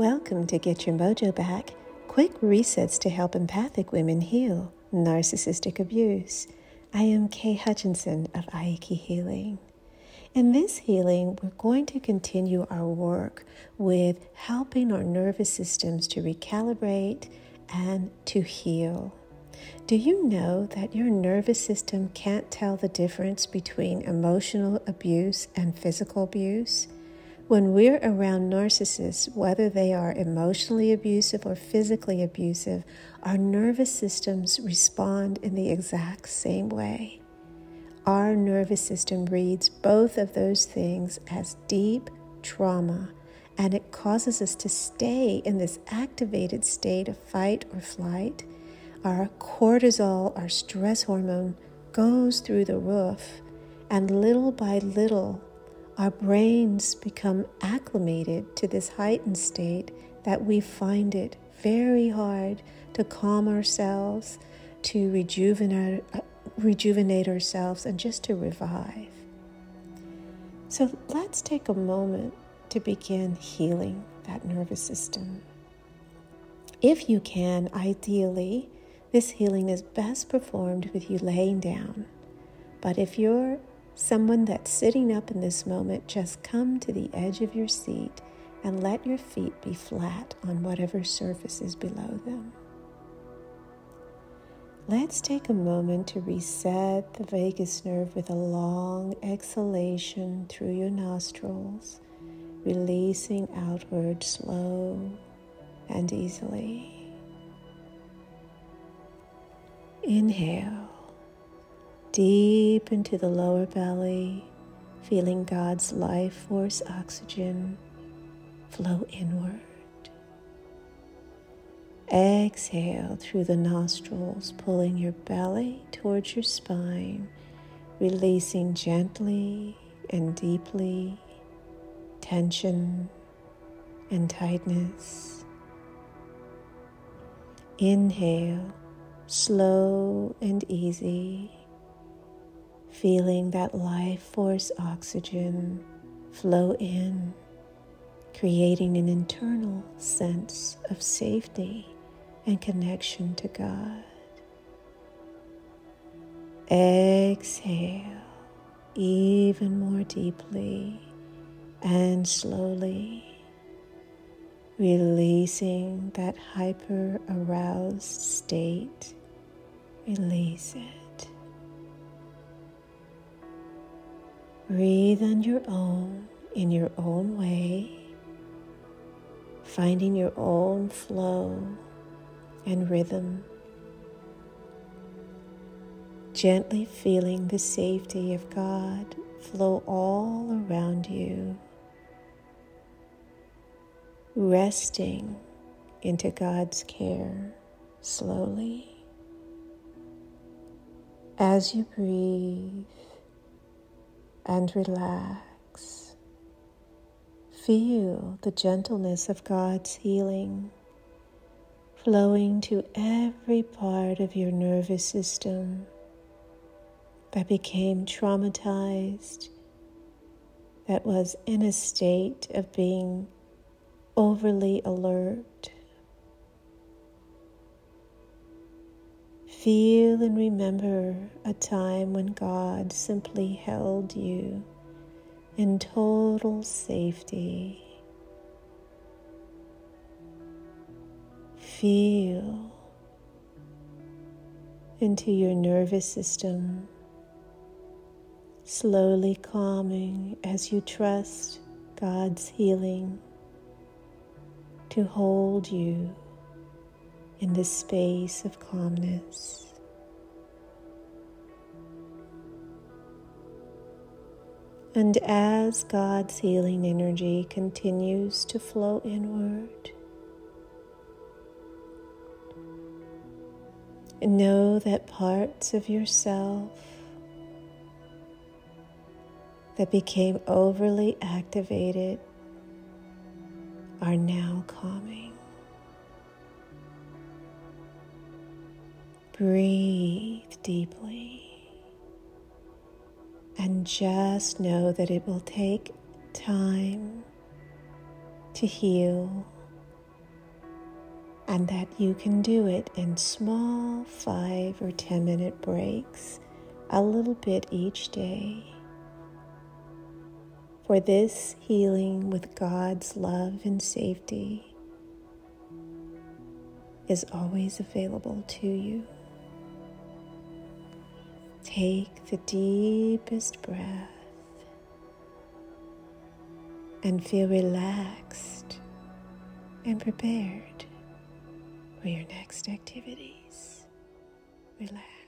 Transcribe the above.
Welcome to Get Your Mojo Back quick resets to help empathic women heal narcissistic abuse. I am Kay Hutchinson of Aiki Healing. In this healing, we're going to continue our work with helping our nervous systems to recalibrate and to heal. Do you know that your nervous system can't tell the difference between emotional abuse and physical abuse? When we're around narcissists, whether they are emotionally abusive or physically abusive, our nervous systems respond in the exact same way. Our nervous system reads both of those things as deep trauma, and it causes us to stay in this activated state of fight or flight. Our cortisol, our stress hormone, goes through the roof, and little by little, our brains become acclimated to this heightened state that we find it very hard to calm ourselves, to rejuvenate, uh, rejuvenate ourselves, and just to revive. So let's take a moment to begin healing that nervous system. If you can, ideally, this healing is best performed with you laying down. But if you're Someone that's sitting up in this moment, just come to the edge of your seat and let your feet be flat on whatever surface is below them. Let's take a moment to reset the vagus nerve with a long exhalation through your nostrils, releasing outward slow and easily. Inhale deep into the lower belly, feeling God's life force oxygen flow inward. Exhale through the nostrils, pulling your belly towards your spine, releasing gently and deeply tension and tightness. Inhale, slow and easy feeling that life force oxygen flow in, creating an internal sense of safety and connection to God. Exhale even more deeply and slowly, releasing that hyper aroused state. Release it. Breathe on your own, in your own way, finding your own flow and rhythm. Gently feeling the safety of God flow all around you, resting into God's care slowly. As you breathe, and relax. Feel the gentleness of God's healing flowing to every part of your nervous system that became traumatized, that was in a state of being overly alert. Feel and remember a time when God simply held you in total safety. Feel into your nervous system, slowly calming as you trust God's healing to hold you in this space of calmness. And as God's healing energy continues to flow inward, know that parts of yourself that became overly activated are now calming. Breathe deeply and just know that it will take time to heal and that you can do it in small five or ten minute breaks, a little bit each day. For this healing with God's love and safety is always available to you. Take the deepest breath and feel relaxed and prepared for your next activities. Relax.